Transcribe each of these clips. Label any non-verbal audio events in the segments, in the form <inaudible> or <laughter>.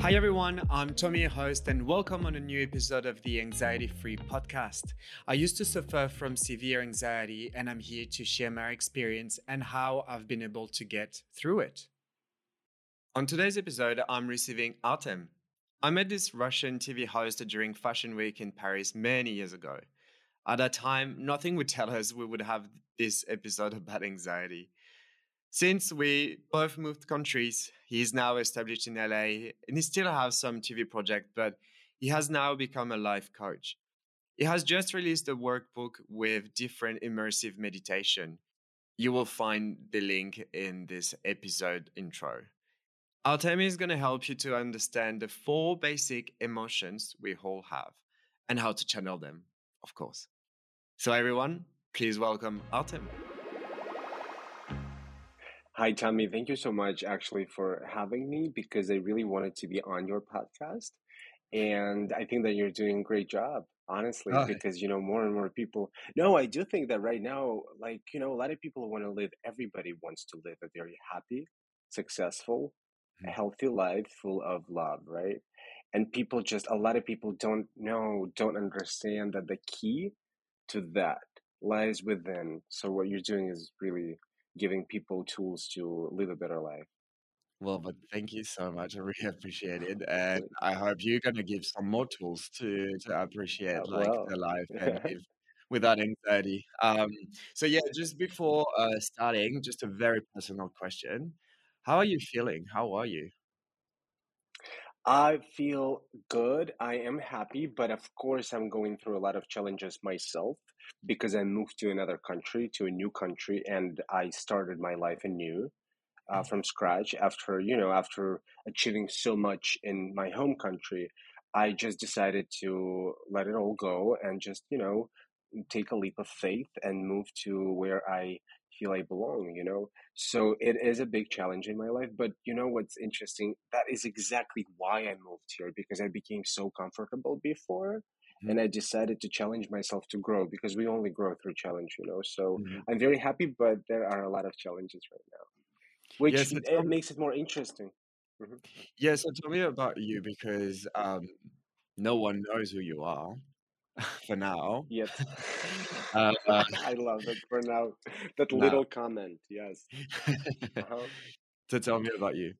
Hi everyone, I'm Tommy, your host, and welcome on a new episode of the Anxiety Free Podcast. I used to suffer from severe anxiety, and I'm here to share my experience and how I've been able to get through it. On today's episode, I'm receiving Artem. I met this Russian TV host during Fashion Week in Paris many years ago. At that time, nothing would tell us we would have this episode about anxiety. Since we both moved countries, he is now established in LA and he still has some TV project, but he has now become a life coach. He has just released a workbook with different immersive meditation. You will find the link in this episode intro. Artemi is going to help you to understand the four basic emotions we all have and how to channel them, of course. So, everyone, please welcome Artem. Hi, Tommy. Thank you so much actually for having me because I really wanted to be on your podcast. And I think that you're doing a great job, honestly, Oh, because, you know, more and more people. No, I do think that right now, like, you know, a lot of people want to live, everybody wants to live a very happy, successful, a mhm. healthy life full of love, right? And people just, a lot of people don't know, don't understand that the key to that lies within. So what you're doing is really giving people tools to live a better life. well, but thank you so much. I really <laughs> appreciate it. And Uh, <laughs> I hope you're going to give some more tools to, to appreciate like well, the life <laughs> and live without anxiety. Um, so, yeah, just before uh, starting, just a very personal question. How are you feeling? How are you? I feel good. I am happy, but of course, I'm going through a lot of challenges myself because I moved to another country, to a new country, and I started my life anew. uh, from scratch. After you know after achieving so much in my home country i just decided to let it all go and just you know take a leap of faith and move to where i feel i belong you know? So it is a big challenge in my life but you know what's interesting? That is exactly why i moved here because i became so comfortable before Mhm, and i decided to challenge myself to grow because we only grow through challenge you know so mhm. i'm very happy but there are a lot of challenges right now which Yes, it makes it more interesting. Mhm. yeah, so tell me about you because um, no one knows who you are <laughs> for now. Yet, <laughs> <laughs> uh, I love it for now. That little comment, yes. Uh-huh. so tell me about you.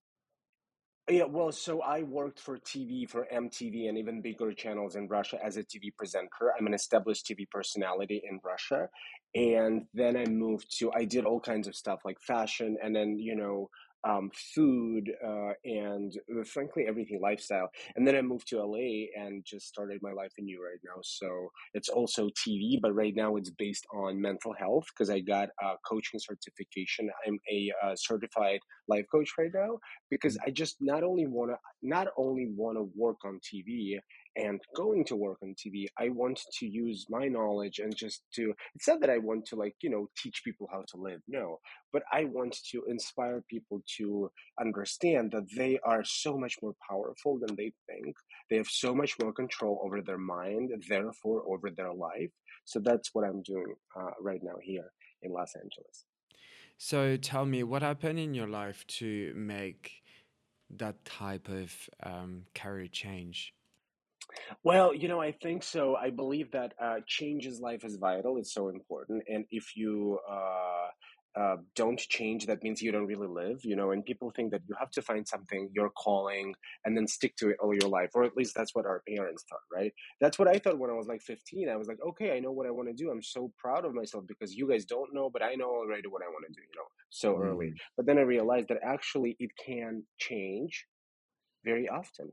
Yeah, well, so I worked for TV, for MTV, and even bigger channels in Russia as a TV presenter. I'm an established TV personality in Russia. And then I moved to, I did all kinds of stuff like fashion and then, you know, um, food uh, and uh, frankly, everything lifestyle. And then I moved to LA and just started my life anew right now. So it's also TV, but right now it's based on mental health because I got a coaching certification. I'm a uh, certified life coach right now because Mm, I just not only want to not only want to work on TV and going to work on TV, I want to use my knowledge and just to it's not that I want to like, you know, teach people how to live. No, but I want to inspire people to understand that they are so much more powerful than they think. They have so much more control over their mind, therefore over their life. So that's what I'm doing uh, right now here in Los Angeles. So tell me, what happened in your life to make that type of um, career change? Well, you know, I think so. I believe that uh, change is life is vital. It's so important. And if you uh, uh, don't change, that means you don't really live, you know, and people think that you have to find something, your calling, and then stick to it all your life. Or at least that's what our parents thought, right? That's what I thought when I was like 15. I was like, okay, I know what I want to do. I'm so proud of myself because you guys don't know, but I know already what I want to do, you know, so early. Mm, But then I realized that actually it can change very often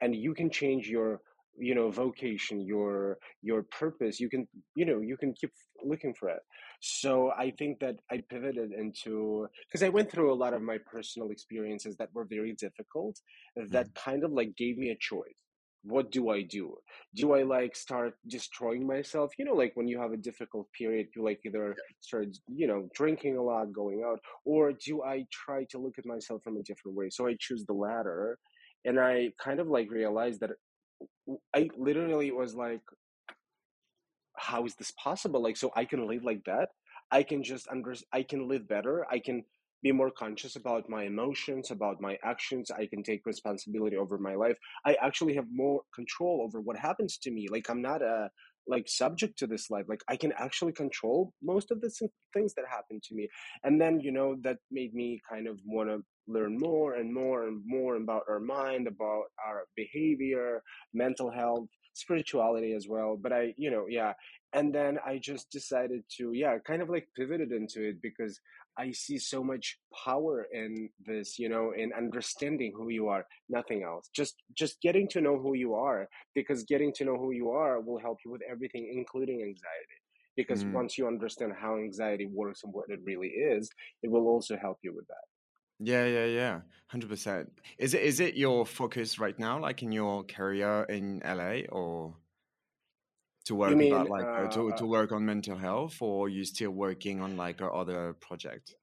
and you can change your you know vocation your your purpose you can you know you can keep looking for it. So i think that i pivoted into because i went through a lot of my personal experiences that were very difficult that mm, kind of like gave me a choice. What do i do? Do i like start destroying myself? You know like when you have a difficult period you like either start you know drinking a lot going out or do i try to look at myself from a different way? So i choose the latter and I kind of like realized that I literally was like, how is this possible? Like, so I can live like that. I can just under, I can live better. I can be more conscious about my emotions, about my actions. I can take responsibility over my life. I actually have more control over what happens to me. Like I'm not a like subject to this life like i can actually control most of the things that happen to me and then you know that made me kind of want to learn more and more and more about our mind about our behavior mental health spirituality as well. But i you know yeah. And then i just decided to yeah kind of like pivoted into it because i see so much power in this you know in understanding who you are nothing else. Just just getting to know who you are because getting to know who you are will help you with everything including anxiety. Because mm. once you understand how anxiety works and what it really is it will also help you with that yeah, yeah, yeah, hundred percent. Is it is it your focus right now, like in your career in LA, or to work mean, about like uh, to uh to work on mental health, or you still working on like other project?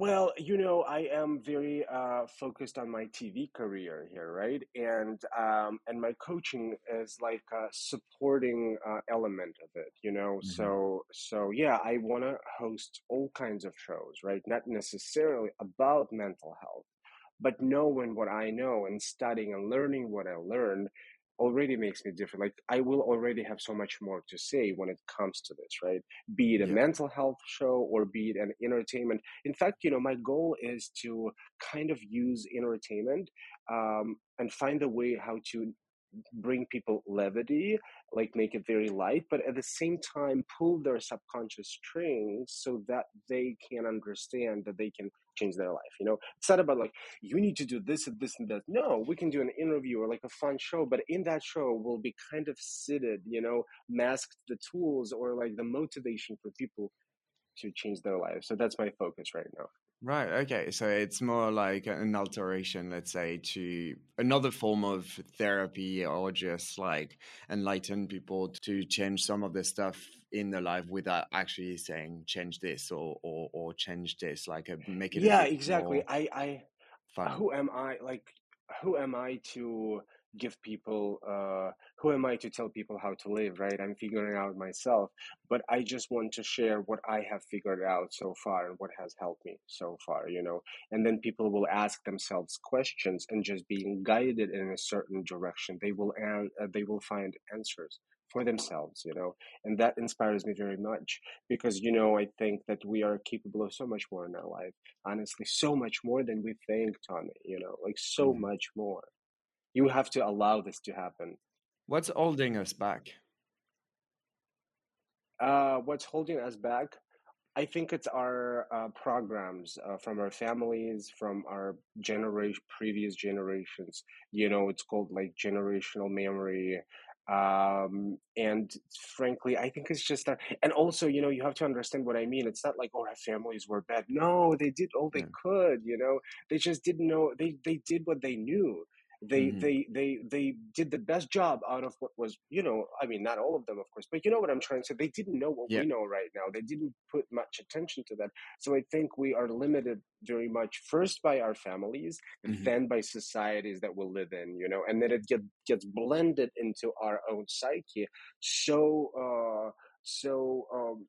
Well, you know, I am very uh, focused on my TV career here, right? And um, and my coaching is like a supporting uh, element of it, you know. Mm-hmm. So so yeah, I want to host all kinds of shows, right? Not necessarily about mental health, but knowing what I know and studying and learning what I learned already makes me different. Like I will already have so much more to say when it comes to this, right? Be it a yeah. mental health show or be it an entertainment. In fact, you know, my goal is to kind of use entertainment um, and find a way how to bring people levity, like make it very light, but at the same time pull their subconscious strings so that they can understand that they can change their life. You know, it's not about like you need to do this and this and that. No, we can do an interview or like a fun show, but in that show we'll be kind of seated, you know, masked the tools or like the motivation for people to change their lives. So that's my focus right now. Right. Okay. So it's more like an alteration, let's say, to another form of therapy or just like enlighten people to change some of the stuff in their life without actually saying change this or or, or change this, like a, make it. Yeah, exactly. I I fun. who am I? Like who am I to give people uh, who am i to tell people how to live right? I'm figuring out myself but i just want to share what i have figured out so far and what has helped me so far you know? And then people will ask themselves questions and just being guided in a certain direction. They will and uh, they will find answers for themselves you know? And that inspires me very much because you know i think that we are capable of so much more in our life. Honestly so much more than we think tommy you know? Like so mm-hmm. much more you have to allow this to happen. What's holding us back? Uh, what's holding us back? I think it's our uh, programs uh, from our families, from our generation, previous generations. You know, it's called like generational memory. Um, and frankly, I think it's just that. And also, you know, you have to understand what I mean. It's not like, oh, our families were bad. No, they did all they yeah. could. You know, they just didn't know. They they did what they knew they mm-hmm. they they they did the best job out of what was you know i mean not all of them of course but you know what i'm trying to say they didn't know what yeah. we know right now they didn't put much attention to that so i think we are limited very much first by our families and mm-hmm. then by societies that we live in you know and then it get, gets blended into our own psyche so uh so um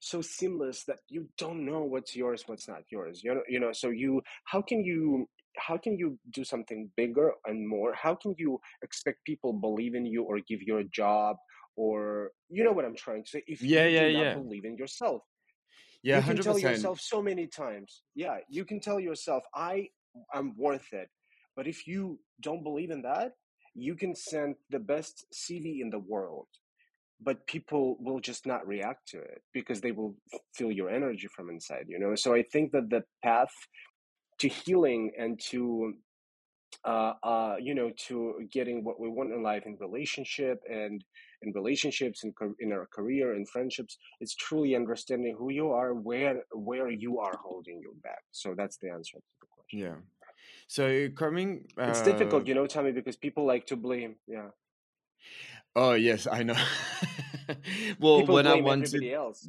so seamless that you don't know what's yours what's not yours you know you know so you how can you how can you do something bigger and more? How can you expect people believe in you or give you a job or you know what i'm trying to say if yeah you yeah do yeah not believe in yourself? Yeah you can 100%. tell yourself so many times. Yeah you can tell yourself i am worth it. But if you don't believe in that you can send the best cv in the world but people will just not react to it because they will feel your energy from inside you know? So i think that the path to healing and to uh, uh, you know to getting what we want in life in relationship and in relationships in, in our career and friendships it's truly understanding who you are where where you are holding you back. So that's the answer to the question. Yeah. So coming uh, it's difficult you know tommy because people like to blame yeah. Oh yes, I know. <laughs> <laughs> well, People when I wanted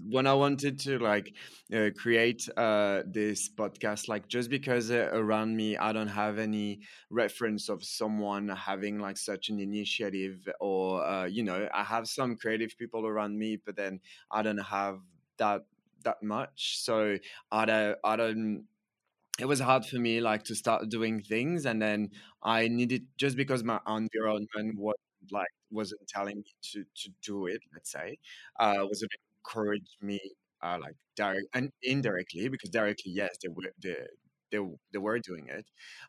when I wanted to like uh, create uh, this podcast, like just because uh, around me I don't have any reference of someone having like such an initiative, or uh, you know, I have some creative people around me, but then I don't have that that much. So I don't I don't it was hard for me like to start doing things and then I needed just because my environment was like wasn't telling me to to do it, let's say, uh wasn't encourage me uh like direct and indirectly because directly yes they were they they, they were doing it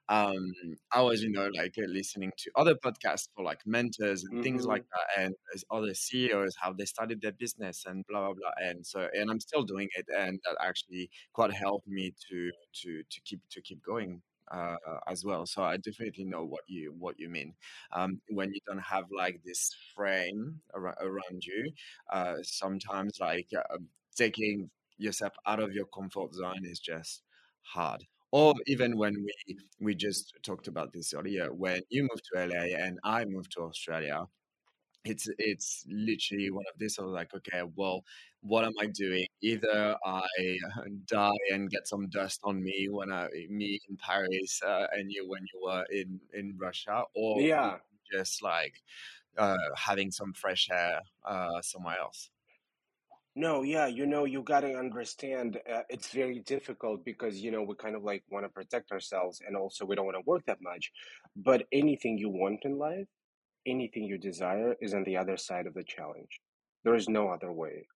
um i was you know like uh, listening to other podcasts for like mentors and things Mm-hmm. like that and as other ceos how they started their business and blah blah blah and so and i'm still doing it and that actually quite helped me to to to keep to keep going uh, as well so i definitely know what you what you mean. Um, when you don't have like this frame ar- around you uh, sometimes like uh, taking yourself out of your comfort zone is just hard. Or even when we we just talked about this earlier when you moved to la and i moved to australia it's it's literally one of these sort of like okay well what am i doing either i die and get some dust on me when i me in paris uh, and you when you were in in russia or Yeah. just like uh, having some fresh air uh, somewhere else No, yeah, you know, you got to understand uh, it's very difficult because, you know, we kind of like want to protect ourselves and also we don't want to work that much. But anything you want in life, anything you desire is on the other side of the challenge. There is no other way.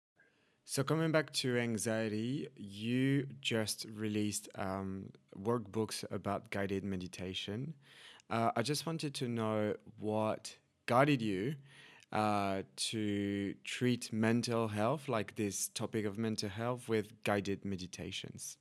So coming back to anxiety, you just released um, workbooks about guided meditation. Uh, I just wanted to know what guided you uh, to treat mental health, like this topic of mental health, with guided meditations.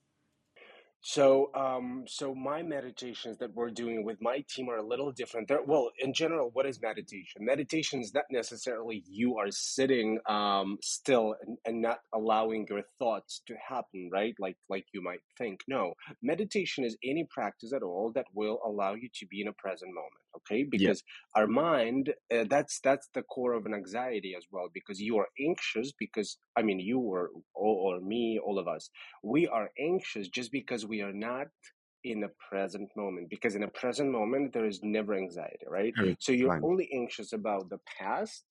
So, um, so my meditations that we're doing with my team are a little different. They're, well, in general, what is meditation? Meditation is not necessarily you are sitting um, still and, and not allowing your thoughts to happen, right? Like like you might think. No, meditation is any practice at all that will allow you to be in a present moment. Okay, Yeah. because our mind, uh, that's that's the core of an anxiety as well. Because you are anxious. Because I mean, you or or, or me, all of us we are anxious just because we are not in the present moment because in a present moment there is never anxiety right Very so you're fine. only anxious about the past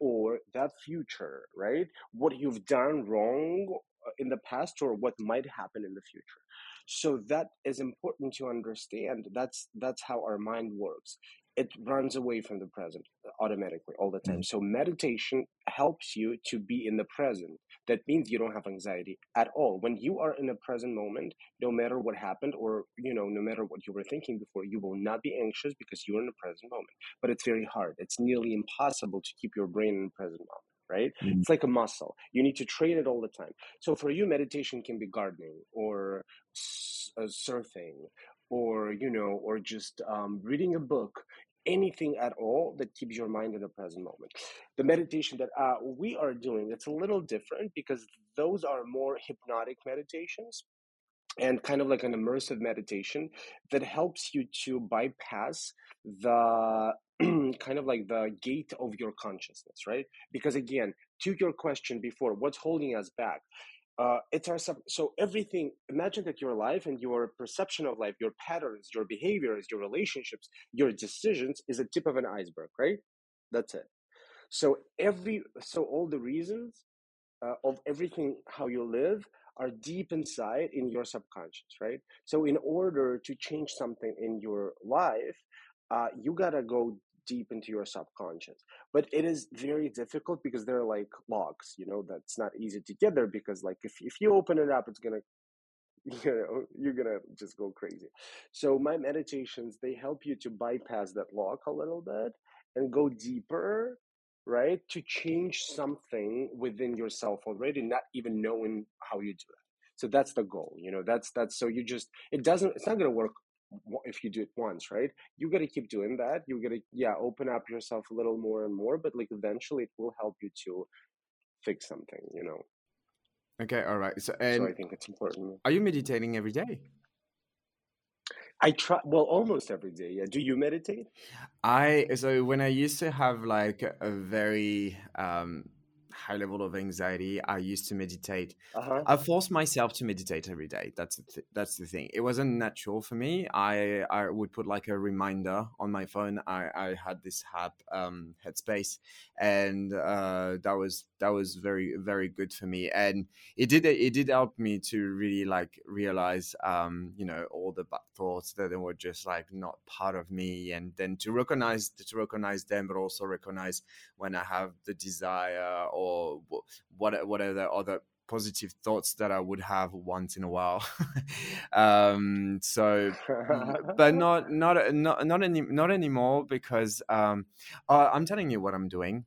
or that future right what you've done wrong uh, in the past or what might happen in the future so that is important to understand. That's that's how our mind works. It runs away from the present automatically all the time. Mm. so meditation helps you to be in the present. That means you don't have anxiety at all. When you are in a present moment no matter what happened or you know no matter what you were thinking before you will not be anxious because you're in the present moment. But it's very hard. It's nearly impossible to keep your brain in the present moment right? Mm. it's like a muscle. You need to train it all the time. So for you meditation can be gardening or s- uh, surfing or you know or just um, reading a book anything at all that keeps your mind in the present moment. The meditation that uh, we are doing it's a little different because those are more hypnotic meditations and kind of like an immersive meditation that helps you to bypass the <clears throat> kind of like the gate of your consciousness right? Because again to your question before what's holding us back? Uh, it's our sub- so everything imagine that your life and your perception of life your patterns your behaviors your relationships your decisions is a tip of an iceberg right? That's it. So every so all the reasons uh, of everything how you live are deep inside in your subconscious right? So in order to change something in your life uh, you gotta go deep into your subconscious. But it is very difficult because they're like logs you know that's not easy to get there because like if, if you open it up it's gonna <laughs> you know you're gonna just go crazy. So my meditations they help you to bypass that lock a little bit and go deeper right to change something within yourself already not even knowing how you do it so that's the goal you know that's that's so you just it doesn't it's not gonna work if you do it once right you got to keep doing that you got to yeah open up yourself a little more and more but like eventually it will help you to fix something you know Okay, all right. So, so i think it's important are you meditating every day? I try well almost every day. Yeah. Do you meditate? I so when I used to have like a very um high level of anxiety, I used to meditate. Uh-huh. I forced myself to meditate every day. That's the th- that's the thing. It wasn't natural for me. I I would put like a reminder on my phone. I I had this app, um, Headspace, and uh, that was that was very very good for me. And it did it did help me to really like realize, um, you know, all the bad thoughts that were just like not part of me, and then to recognize to recognize them, but also recognize when I have the desire or what what are the other positive thoughts that I would have once in a while. <laughs> um, so, but <laughs> not not not not any not anymore because um, uh, I'm telling you what I'm doing.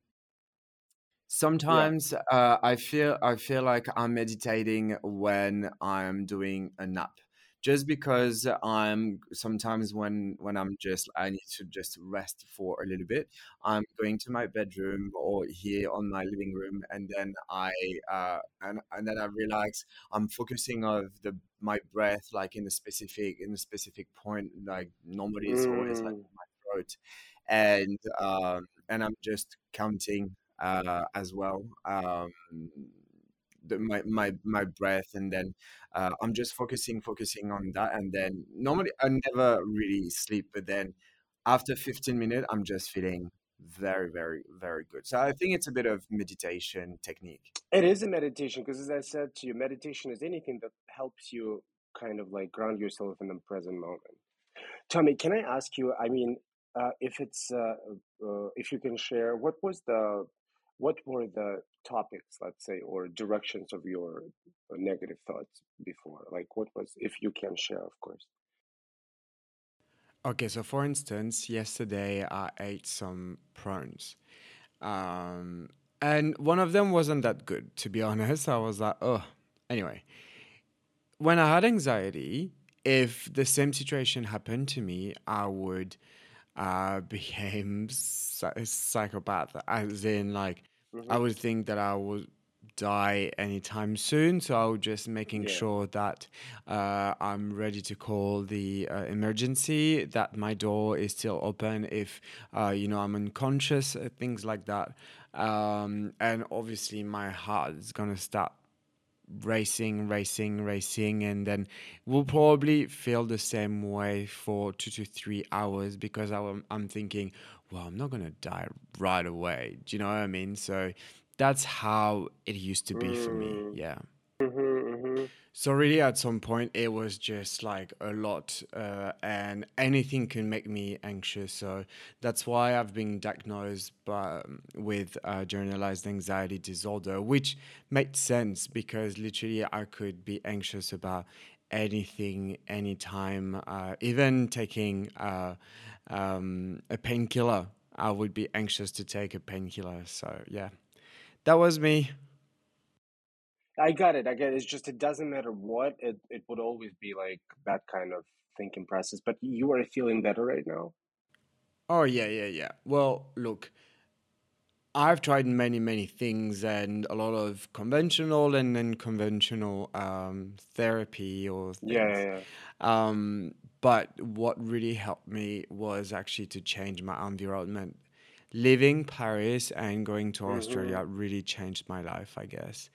Sometimes yeah. uh, I feel I feel like I'm meditating when I'm doing a nap just because I'm sometimes when when I'm just I need to just rest for a little bit. I'm going to my bedroom or here on my living room, and then I uh, and and then I relax. I'm focusing of the my breath like in a specific in a specific point. Like normally it's always like my throat, and um, and I'm just counting uh, as well. Um, the, my my my breath and then uh, i'm just focusing focusing on that and then normally i never really sleep but then after 15 minutes i'm just feeling very very very good. So i think it's a bit of meditation technique. It is a meditation because as i said to you meditation is anything that helps you kind of like ground yourself in the present moment. Tommy can i ask you i mean uh, if it's uh, uh, if you can share what was the what were the topics let's say or directions of your uh, negative thoughts before? Like what was if you can share of course. Okay so for instance yesterday i ate some prawns um, and one of them wasn't that good to be <laughs> honest. I was like oh anyway when i had anxiety if the same situation happened to me i would uh, <laughs> became psychopath, as in like mm-hmm. I would think that I would die anytime soon. So I was just making yeah. sure that uh, I'm ready to call the uh, emergency, that my door is still open if uh, you know I'm unconscious, uh, things like that. Um, and obviously my heart is gonna start racing, racing, racing, and then we'll probably feel the same way for two to three hours because I'm, I'm thinking, well, I'm not gonna die right away. Do you know what I mean? So that's how it used to be for me. Mm. Yeah. Mm-hmm, mm-hmm. So really, at some point, it was just like a lot, uh, and anything can make me anxious. So that's why I've been diagnosed by, with uh, generalized anxiety disorder, which made sense because literally I could be anxious about anything, anytime, uh, even taking uh, um, a painkiller. I would be anxious to take a painkiller. So yeah, that was me. I got it. I get it. It's just it doesn't matter what it it would always be like that kind of thinking process. But you are feeling better right now. Oh yeah, yeah, yeah. Well, look, I've tried many, many things and a lot of conventional and unconventional um, therapy or things. Yeah, yeah, yeah. Um, but what really helped me was actually to change my environment. Living Paris and going to Australia mm-hmm. really changed my life, I guess.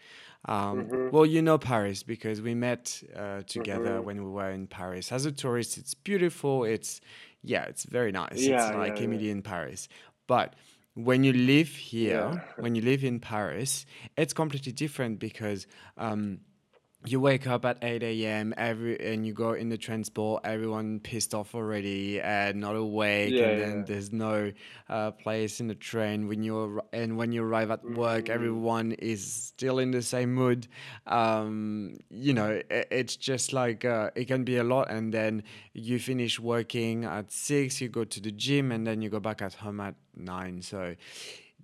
Um, mm-hmm. Well, you know Paris because we met uh, together mm-hmm. when we were in Paris. As a tourist, it's beautiful. It's yeah, it's very nice. Yeah, it's like yeah, Emily yeah. in Paris. But when you live here, yeah. when you live in Paris, it's completely different because um, you wake up at 8 a.m. every and you go in the transport everyone pissed off already and not awake yeah, and then yeah. there's no uh, place in the train when you and when you arrive at work mm. everyone is still in the same mood um, you know it, it's just like uh, it can be a lot and then you finish working at six you go to the gym and then you go back at home at nine so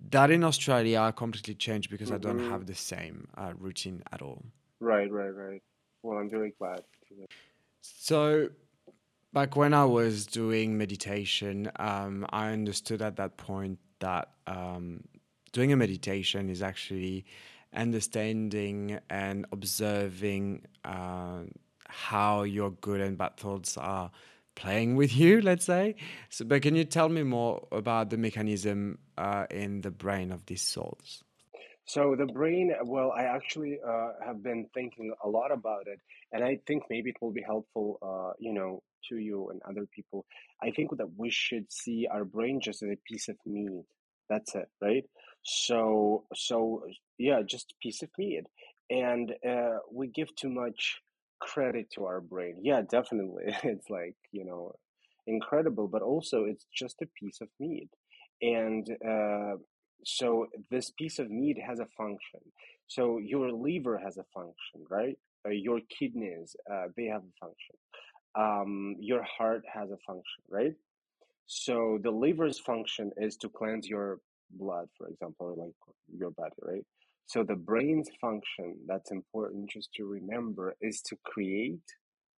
that in australia I completely changed because mm-hmm. i don't mm-hmm. have the same uh, routine at all Right, right, right. Well, I'm very glad. So, back when I was doing meditation, um, I understood at that point that um, doing a meditation is actually understanding and observing uh, how your good and bad thoughts are playing with you, let's say. So, but can you tell me more about the mechanism uh, in the brain of these souls? So the brain, well, I actually uh, have been thinking a lot about it, and I think maybe it will be helpful, uh, you know, to you and other people. I think that we should see our brain just as a piece of meat. That's it, right? So, so yeah, just a piece of meat, and uh, we give too much credit to our brain. Yeah, definitely. <laughs> It's like, you know, incredible, but also it's just a piece of meat. And uh, so this piece of meat has a function. So your liver has a function, right? Uh, your kidneys, uh, they have a function. Um, your heart has a function, right? So the liver's function is to cleanse your blood, for example, or like your body, right? So the brain's function that's important just to remember is to create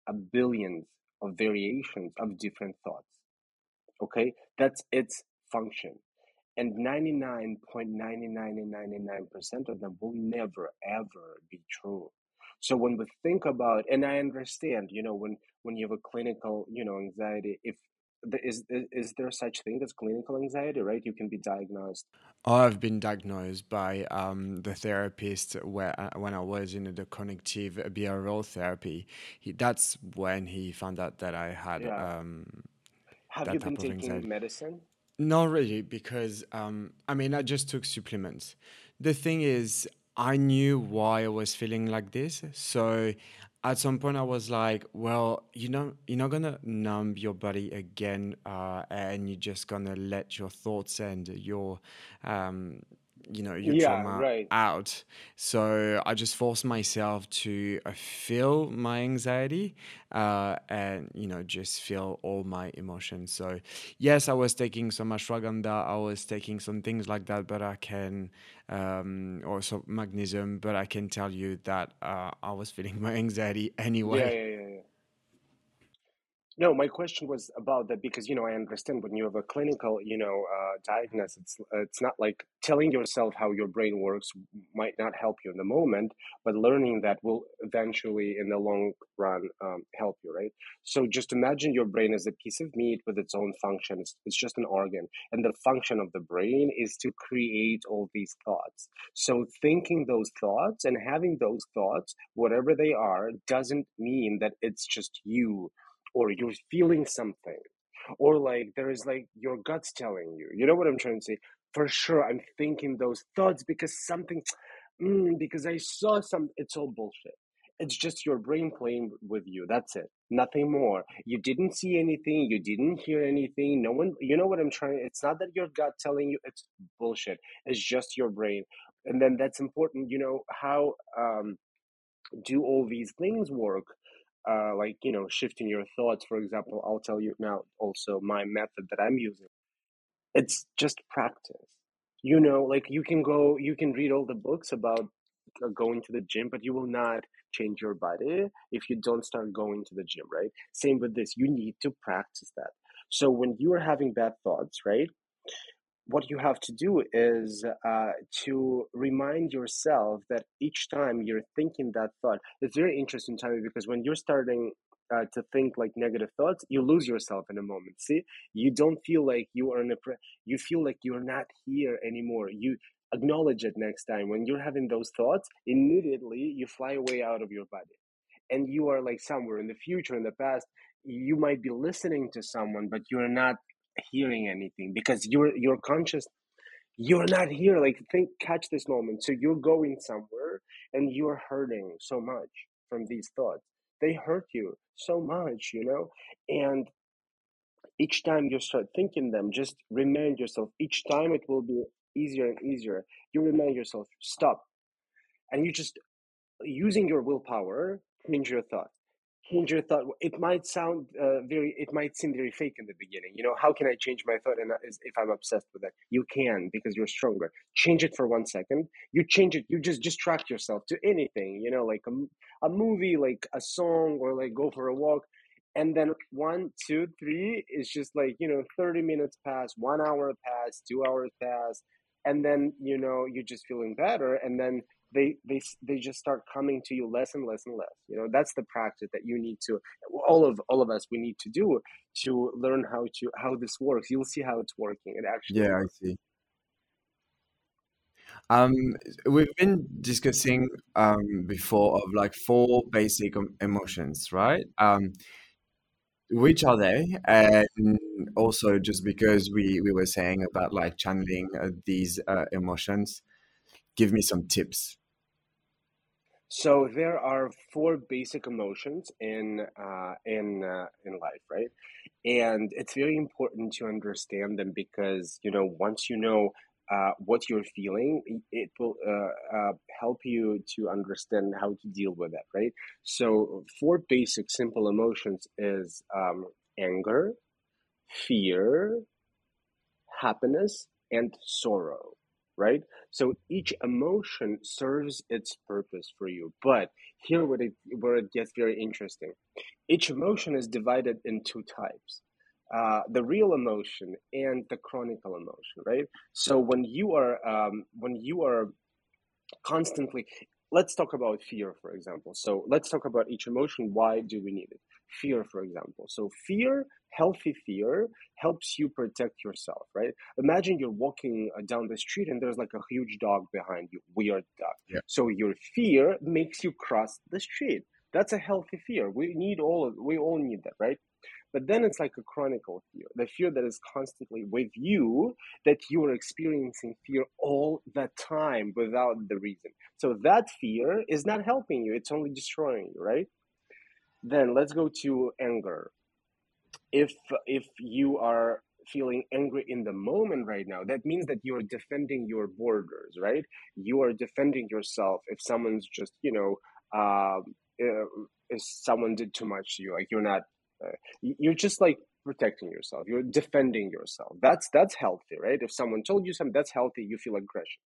a billions of variations of different thoughts. Okay, that's its function. And 99.9999% of them will never ever be true. So when we think about, and I understand, you know, when when you have a clinical, you know, anxiety, if is is there such thing as clinical anxiety, right? You can be diagnosed. I've been diagnosed by um, the therapist where uh, when I was in the cognitive behavioral therapy. He, that's when he found out that I had Yeah. um, Have that you been taking medicine? Not really, because um, I mean, I just took supplements. The thing is, I knew why I was feeling like this. So at some point, I was like, well, you know, you're not gonna numb your body again, uh, and you're just gonna let your thoughts and your, um, you know, your Yeah, trauma right. out. So I just forced myself to uh, feel my anxiety, uh, and you know, just feel all my emotions. So yes, I was taking some ashwagandha, I was taking some things like that, but I can um, also magnesium, but I can tell you that uh, I was feeling <laughs> my anxiety anyway. yeah, yeah, yeah. No, my question was about that because, you know, I understand when you have a clinical, you know, uh, diagnosis, it's, it's not like telling yourself how your brain works might not help you in the moment, but learning that will eventually, in the long run, um, help you, right? So just imagine your brain as a piece of meat with its own function. It's, it's just an organ. And the function of the brain is to create all these thoughts. So thinking those thoughts and having those thoughts, whatever they are, doesn't mean that it's just you or you're feeling something or like there is like your guts telling you you know what i'm trying to say? For sure i'm thinking those thoughts because something <tsk> mm, because i saw some it's all bullshit. It's just your brain playing with you that's it nothing more. You didn't see anything you didn't hear anything no one you know what i'm trying it's not that your gut telling you it's bullshit it's just your brain. And then that's important you know how um do all these things work uh, like you know shifting your thoughts. For example i'll tell you now also my method that i'm using. It's just practice. You know like you can go you can read all the books about uh, going to the gym but you will not change your body if you don't start going to the gym right? Same with this you need to practice that. So when you are having bad thoughts right what you have to do is uh, to remind yourself that each time you're thinking that thought, it's very interesting, Tommy, because when you're starting uh, to think like negative thoughts, you lose yourself in a moment. See, you don't feel like you are in a, pre- you feel like you're not here anymore. You acknowledge it next time. When you're having those thoughts, immediately you fly away out of your body and you are like somewhere in the future, in the past. You might be listening to someone, but you're not hearing anything because you're you're conscious. You're not here like think catch this moment. So you're going somewhere and you're hurting so much from these thoughts. They hurt you so much you know? And each time you start thinking them just remind yourself each time it will be easier and easier. You remind yourself stop. And you just using your willpower change your thought change your thought. It might sound uh, very it might seem very fake in the beginning. You know how can i change my thought and if i'm obsessed with it you can because you're stronger. Change it for one second. You change it you just distract yourself to anything you know like a, a movie like a song or like go for a walk. And then one two three is just like you know 30 minutes pass one hour pass two hours pass. And then you know you're just feeling better. And then they they they just start coming to you less and less and less you know that's the practice that you need to all of all of us we need to do to learn how to how this works you'll see how it's working it actually Yeah, I see. Um, we've been discussing um, before of like four basic emotions, right? Um, which are they? And also, just because we we were saying about like channeling uh, these uh, emotions, give me some tips. So there are four basic emotions in uh, in uh, in life, right? And it's very important to understand them because you know once you know uh, what you're feeling, it will uh, uh, help you to understand how to deal with that, right? So four basic simple emotions is um, anger, fear, happiness, and sorrow, right? So each emotion serves its purpose for you. But here where it, where it gets very interesting. Each emotion is divided in two types. Uh, the real emotion and the chronical emotion, right? So when you are um, when you are constantly let's talk about fear for example so let's talk about each emotion why do we need it fear for example so fear healthy fear helps you protect yourself right imagine you're walking uh, down the street and there's like a huge dog behind you weird dog Yeah. so your fear makes you cross the street that's a healthy fear we need all of we all need that right but then it's like a chronicle fear, the fear that is constantly with you, that you are experiencing fear all the time without the reason. So that fear is not helping you, it's only destroying you, right? Then let's go to anger. If if you are feeling angry in the moment right now, that means that you're defending your borders, right? You are defending yourself if someone's just, you know, uh, if someone did too much to you, like you're not uh, you're just like protecting yourself. You're defending yourself. That's that's healthy right? If someone told you something that's healthy you feel aggression.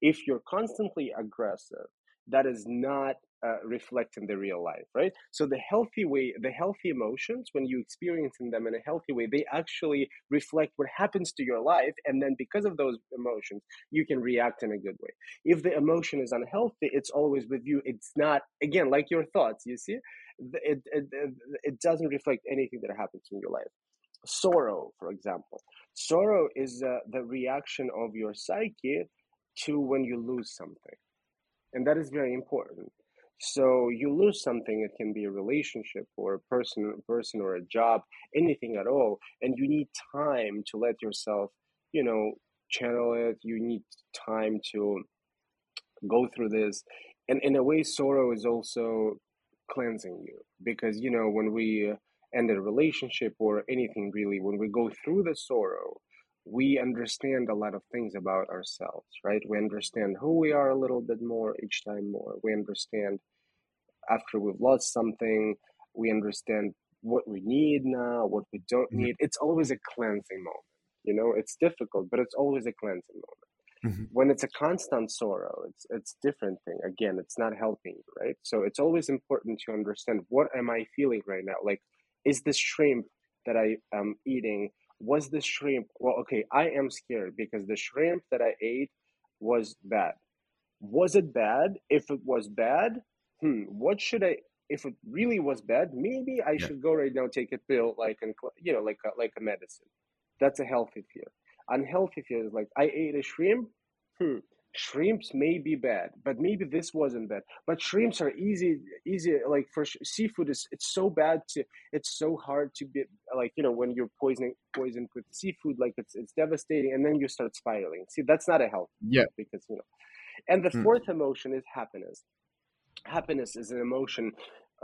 If you're constantly aggressive that is not uh, reflecting the real life right so the healthy way the healthy emotions when you experiencing them in a healthy way they actually reflect what happens to your life and then because of those emotions you can react in a good way if the emotion is unhealthy it's always with you it's not again like your thoughts you see it, it, it, it doesn't reflect anything that happens in your life. Sorrow, for example. Sorrow is uh, the reaction of your psyche to when you lose something. And that is very important. So you lose something, it can be a relationship or a person, a person or a job, anything at all. And you need time to let yourself, you know, channel it. You need time to go through this. And in a way, sorrow is also cleansing you because you know when we end a relationship or anything really when we go through the sorrow we understand a lot of things about ourselves right? We understand who we are a little bit more each time more. We understand after we've lost something we understand what we need now what we don't Mhm. need. It's always a cleansing moment you know? It's difficult but it's always a cleansing moment. Mhm. when it's a constant sorrow it's it's different thing. Again it's not helping you right? So it's always important to understand what am i feeling right now? Like is this shrimp that i am eating was the shrimp well okay i am scared because the shrimp that i ate was bad was it bad if it was bad hmm what should i if it really was bad maybe i Yeah. should go right now take a pill like and you know like a, like a medicine that's a healthy fear unhealthy fear is like I ate a shrimp. Hmm. Shrimps may be bad, but maybe this wasn't bad. But shrimps are easy, easy. Like for sh- seafood, is it's so bad to, it's so hard to be like you know when you're poisoning poisoned with seafood, like it's it's devastating, and then you start spiraling. See, that's not a health Yeah. because you know. And the Mm. fourth emotion is happiness. Happiness is an emotion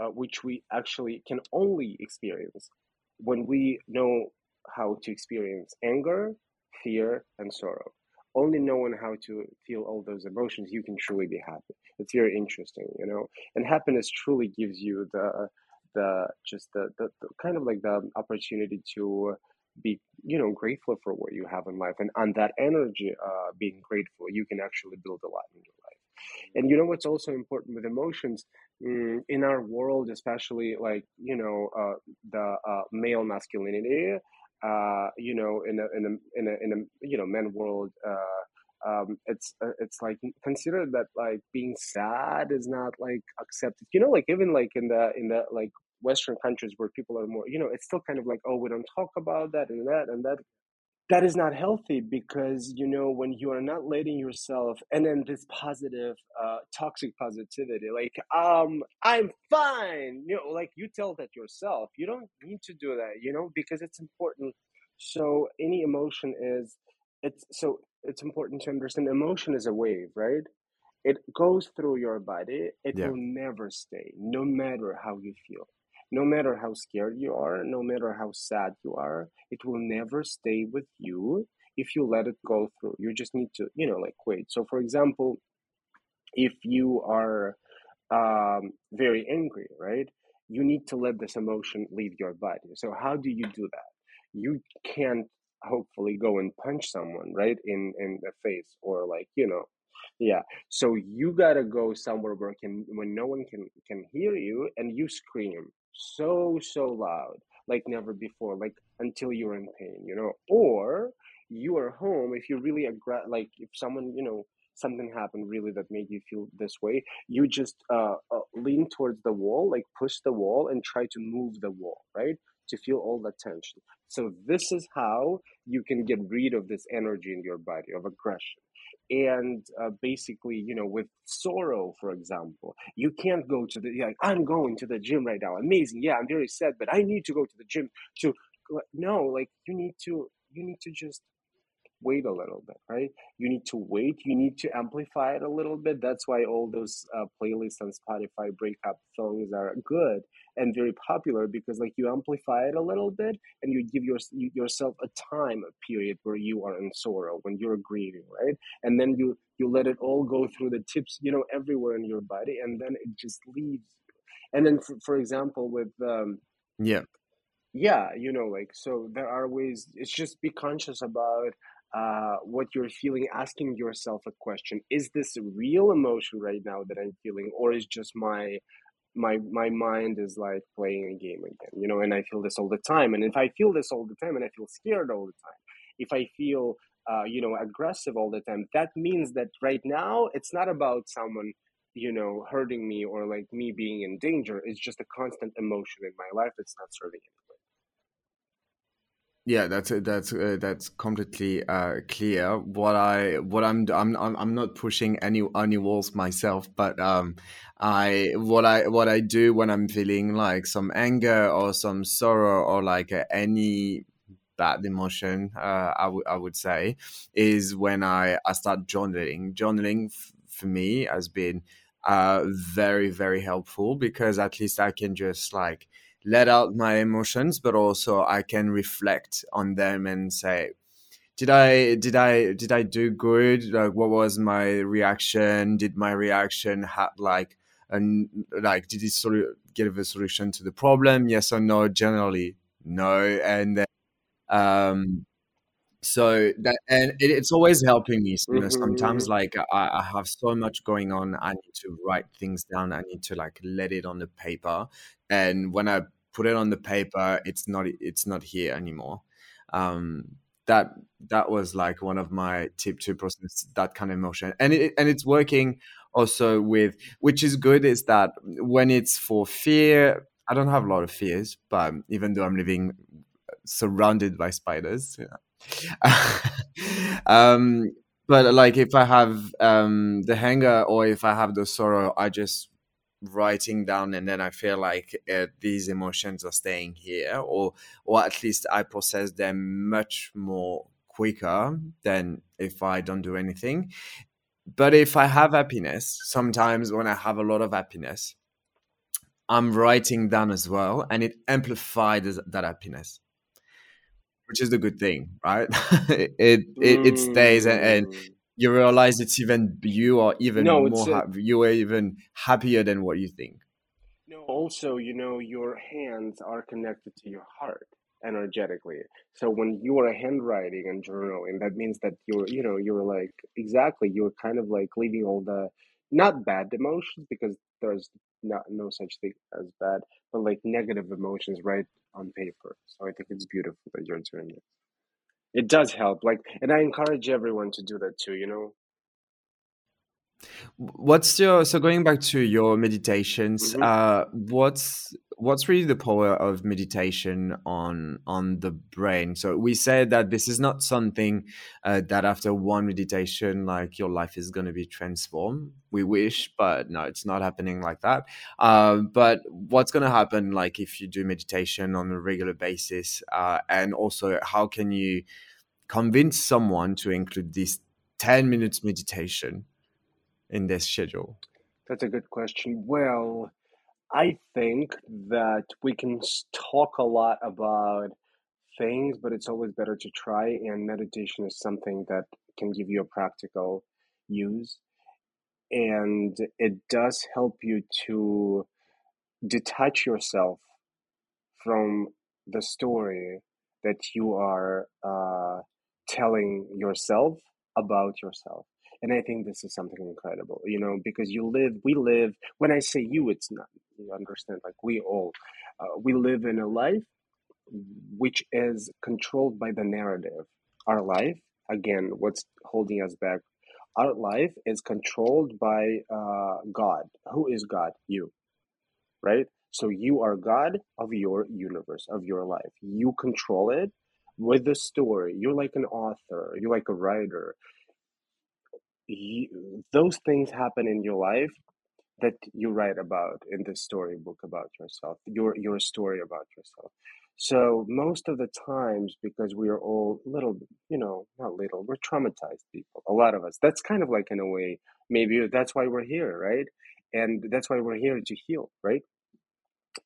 uh, which we actually can only experience when we know how to experience anger, fear, and sorrow. Only knowing how to feel all those emotions, you can truly be happy. It's very interesting, you know. And happiness truly gives you the the just the, the, the kind of like the opportunity to be you know grateful for what you have in life and on that energy uh being grateful you can actually build a lot in your life and you know what's also important with emotions mm, in our world, especially like you know uh, the uh, male masculinity. Uh, you know, in a in a in a, in a you know men world. Uh, um, it's uh, it's like considered that like being sad is not like accepted. You know, like even like in the in the like Western countries where people are more, you know, it's still kind of like, oh, we don't talk about that and that and that that is not healthy because you know when you are not letting yourself and then this positive uh, toxic positivity like um i'm fine you know like you tell that yourself you don't need to do that you know because it's important. So any emotion is it's so it's important to understand emotion is a wave right? It goes through your body it Yeah. will never stay no matter how you feel no matter how scared you are no matter how sad you are it will never stay with you if you let it go through you just need to you know like wait so for example if you are um, very angry, right? You need to let this emotion leave your body. So how do you do that? You can't hopefully go and punch someone, right, in in the face or like you know, yeah. So you gotta go somewhere where can when no one can can hear you and you scream so so loud like never before, like until you're in pain, you know, or you are home if you're really aggra- like if someone you know something happened really that made you feel this way you just uh, uh, lean towards the wall like push the wall and try to move the wall right? To feel all the tension. So this is how you can get rid of this energy in your body of aggression and uh, basically you know with sorrow for example you can't go to the like i'm going to the gym right now. Amazing. Yeah i'm very sad but i need to go to the gym to no like you need to you need to just wait a little bit, right? You need to wait. You need to amplify it a little bit. That's why all those uh, playlists on Spotify breakup songs are good and very popular because like you amplify it a little bit and you give your, you, yourself a time a period where you are in sorrow when you're grieving, right? And then you you let it all go through the tips, you know, everywhere in your body, and then it just leaves you. And then, for, for example, with um, Yeah. yeah, you know, like so there are ways. It's just be conscious about uh, what you're feeling, asking yourself a question: Is this a real emotion right now that I'm feeling, or is just my my my mind is like playing a game again? You know, and I feel this all the time. And if I feel this all the time, and I feel scared all the time, if I feel uh, you know aggressive all the time, that means that right now it's not about someone you know hurting me or like me being in danger. It's just a constant emotion in my life that's not serving anyone. Yeah, that's uh, that's uh, that's completely uh, clear. What I what I'm I'm I'm not pushing any any walls myself, but um, I what I what I do when I'm feeling like some anger or some sorrow or like uh, any bad emotion, uh, I would I would say, is when I I start journaling. Journaling f- for me has been uh very very helpful because at least I can just like let out my emotions, but also I can reflect on them and say, did I did I did I do good? Like, what was my reaction? Did my reaction have like and like did it sort of give a solution to the problem? Yes or no? Generally, no. And um, so that and it, it's always helping me. You know, sometimes Mm-hmm. like I, I have so much going on, I need to write things down. I need to like let it on the paper, and when I put it on the paper, it's not it's not here anymore. Um, that that was like one of my tip to process that kind of emotion, and it and it's working also with which is good is that when it's for fear. I don't have a lot of fears, but even though I'm living surrounded by spiders, <laughs> um, but like if I have um, the anger or if I have the sorrow, I just writing down and then I feel like uh, these emotions are staying here, or or at least I process them much more quicker than if I don't do anything. But if I have happiness, sometimes when I have a lot of happiness, I'm writing down as well, and it amplifies that happiness which is the good thing, right? <laughs> it, it it stays and, and Mm. you realize it's even you are even No, more happy. You are even happier than what you think. no. Also, you know, your hands are connected to your heart energetically. So when you are handwriting and journaling, that means that you're, you know, you're like exactly. You're kind of like leaving all the not bad emotions because there's not no such thing as bad, but like negative emotions right on paper. So I think it's beautiful that you're doing it. It does help. Like, and I encourage everyone to do that too. You know. What's your so going back to your meditations? hmm Uh, what's what's really the power of meditation on on the brain? So we said that this is not something uh, that after one meditation like your life is going to be transformed. We wish but no it's not happening like that. Uh, but what's going to happen like if you do meditation on a regular basis uh, and also how can you convince someone to include this 10 minutes meditation in their schedule That's a good question. Well, I think that we can talk a lot about things, but it's always better to try. And meditation is something that can give you a practical use. And it does help you to detach yourself from the story that you are uh, telling yourself about yourself. And I think this is something incredible, you know, because you live, we live, when I say you, it's not, you understand, like we all, uh, we live in a life which is controlled by the narrative. Our life, again, what's holding us back? Our life is controlled by uh, God. Who is God? You, right? So you are God of your universe, of your life. You control it with the story. You're like an author, you're like a writer. You, those things happen in your life that you write about in the storybook about yourself, your your story about yourself. So most of the times, because we are all little, you know, not little, we're traumatized people. A lot of us. That's kind of like in a way, maybe that's why we're here, right? And that's why we're here to heal, right?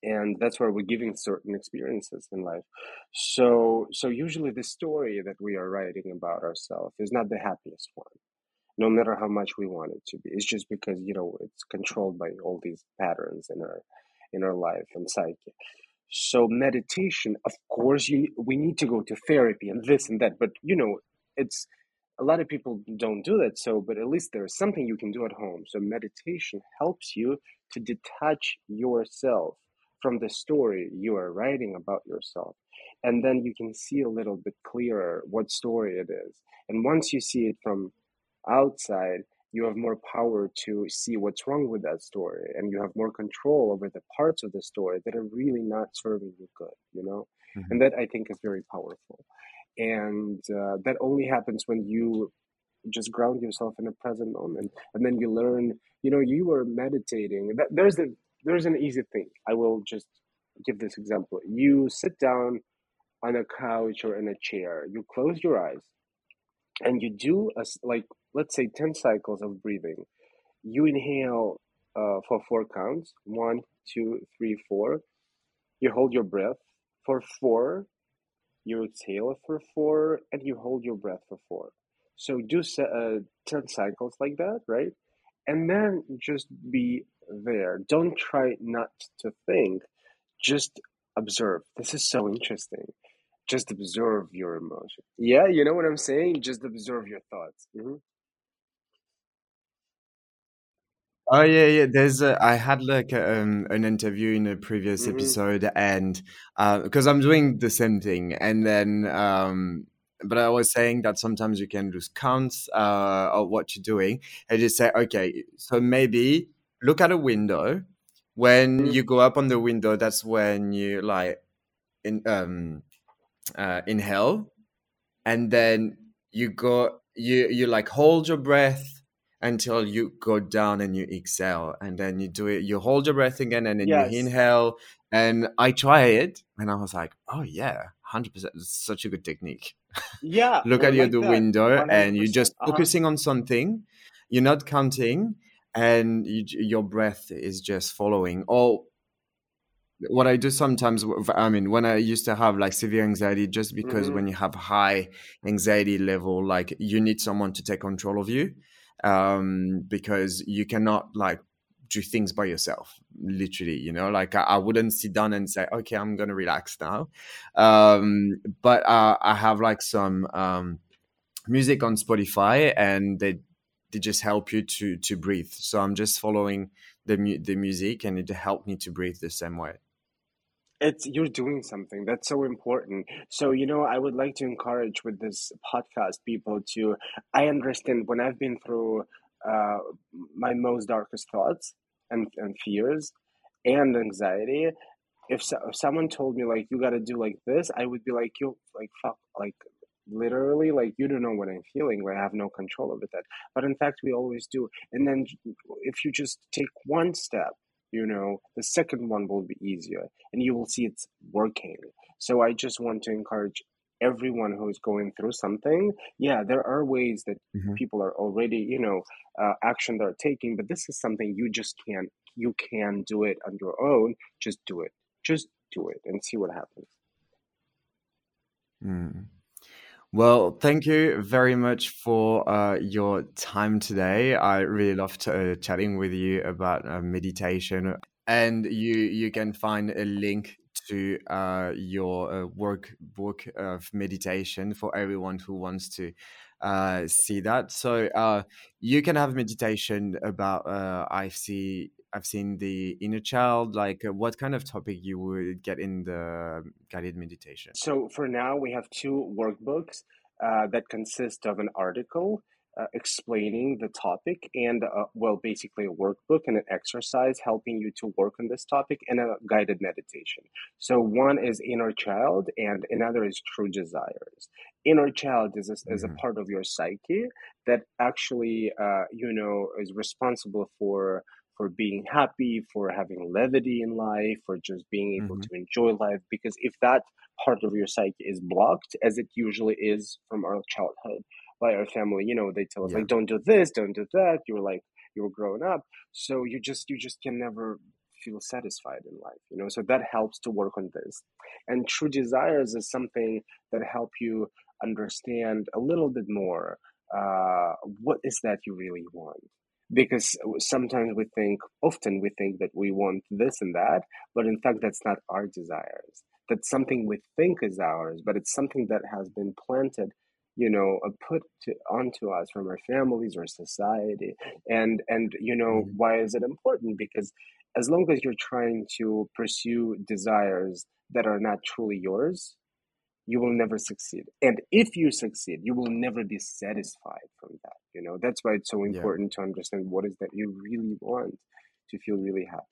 And that's why we're giving certain experiences in life. So so usually the story that we are writing about ourselves is not the happiest one no matter how much we want it to be. It's just because you know it's controlled by all these patterns in our in our life and psyche. So meditation, of course, you we need to go to therapy and this and that, but you know it's a lot of people don't do that. So, but at least there's something you can do at home. So meditation helps you to detach yourself from the story you are writing about yourself. And then you can see a little bit clearer what story it is. And once you see it from outside, you have more power to see what's wrong with that story and you have more control over the parts of the story that are really not serving you good, you know? Mhm. And that I think is very powerful. And uh, that only happens when you just ground yourself in the present moment and then you learn, you know, you are meditating. That, there's, a, there's an easy thing. I will just give this example. You sit down on a couch or in a chair, you close your eyes and you do a like let's say 10 cycles of breathing. You inhale uh, for four counts one two three four. You hold your breath for four. You exhale for four and you hold your breath for four. So do uh, 10 cycles like that right? And then just be there. Don't try not to think. Just observe. This is so interesting. Just observe your emotion. Yeah you know what i'm saying? Just observe your thoughts. Hmm Oh yeah, yeah. There's a, I had like a, um, an interview in a previous hmm episode, and because I'm doing the same thing, and then um, but I was saying that sometimes you can lose counts uh, of what you're doing, and just say, okay, so maybe look at a window. When you go up on the window, that's when you like in um uh, inhale, and then you go you you like hold your breath until you go down and you exhale and then you do it you hold your breath again and then you inhale. And i try it and i was like oh yeah 100% it's such a good technique. Yeah <laughs> look at your like the that window and you're 100% just uh-huh. focusing on something you're not counting and you, your breath is just following. Or what I do sometimes, I mean, when I used to have like severe anxiety, just because hmm when you have high anxiety level, like you need someone to take control of you, um, because you cannot like do things by yourself, literally, you know, like I, I wouldn't sit down and say, okay, I'm gonna relax now. Um, but uh, I have like some um, music on Spotify, and they they just help you to to breathe. So I'm just following the mu- the music, and it helped me to breathe the same way. It's you're doing something that's so important. So you know i would like to encourage with this podcast people to i understand when i've been through uh, my most darkest thoughts and, and fears and anxiety if, so, if someone told me like you got to do like this, I would be like you like fuck like literally like you don't know what i'm feeling like i have no control over that. But in fact we always do. And then if you just take one step you know the second one will be easier and you will see it's working. So i just want to encourage everyone who's going through something. Yeah there are ways that mm-hmm. people are already you know uh, action they're taking but this is something you just can't you can do it on your own. Just do it. Just do it and see what happens. Mm. Well, thank you very much for uh, your time today. I really loved uh, chatting with you about uh, meditation, and you you can find a link to uh, your uh, workbook of meditation for everyone who wants to uh, see that. So you can have meditation about I see I've seen the inner child. Like, what kind of topic you would get in the guided meditation? So for now, we have two workbooks uh, that consist of an article uh, explaining the topic and uh, well basically a workbook and an exercise helping you to work on this topic and a guided meditation so one is inner child and another is true desires inner child is a, mm-hmm. is a mm-hmm. part of your psyche that actually uh, you know is responsible for for being happy, for having levity in life, for just being able mm-hmm. to enjoy life. Because if that part of your psyche is blocked, as it usually is from our childhood by our family, you know, they tell us yeah. like, don't do this, don't do that. You're like, you were growing up. So you just, you just can never feel satisfied in life, you know? So that helps to work on this. And true desires is something that help you understand a little bit more uh, what is that you really want because sometimes we think often we think that we want this and that but in fact that's not our desires. That's something we think is ours but it's something that has been planted you know uh, put to, onto us from our families or society. And and you know mm-hmm. why is it important? Because as long as you're trying to pursue desires that are not truly yours you will never succeed. And if you succeed, you will never be satisfied from that. You know, that's why it's so important yeah. to understand what is that you really want to feel really happy.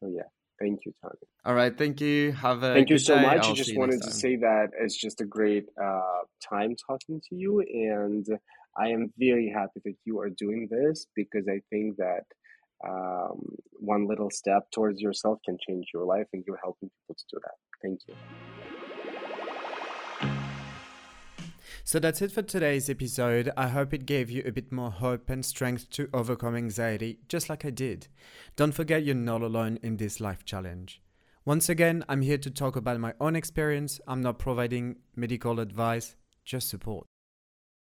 So yeah, thank you, Tony. All right, thank you. Have a thank you so day. much. I'll I just wanted to say that it's just a great uh, time talking to you, and I am very happy that you are doing this because I think that um, one little step towards yourself can change your life, and you're helping people to do that. Thank you. So that's it for today's episode. I hope it gave you a bit more hope and strength to overcome anxiety, just like I did. Don't forget you're not alone in this life challenge. Once again, I'm here to talk about my own experience. I'm not providing medical advice, just support.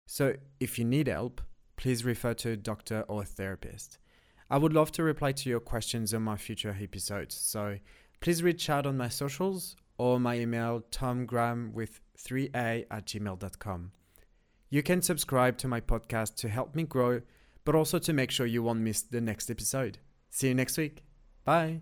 So if you need help, please refer to a doctor or a therapist. I would love to reply to your questions on my future episodes, so please reach out on my socials or my email tomgraham with 3a at gmail.com. You can subscribe to my podcast to help me grow, but also to make sure you won't miss the next episode. See you next week. Bye.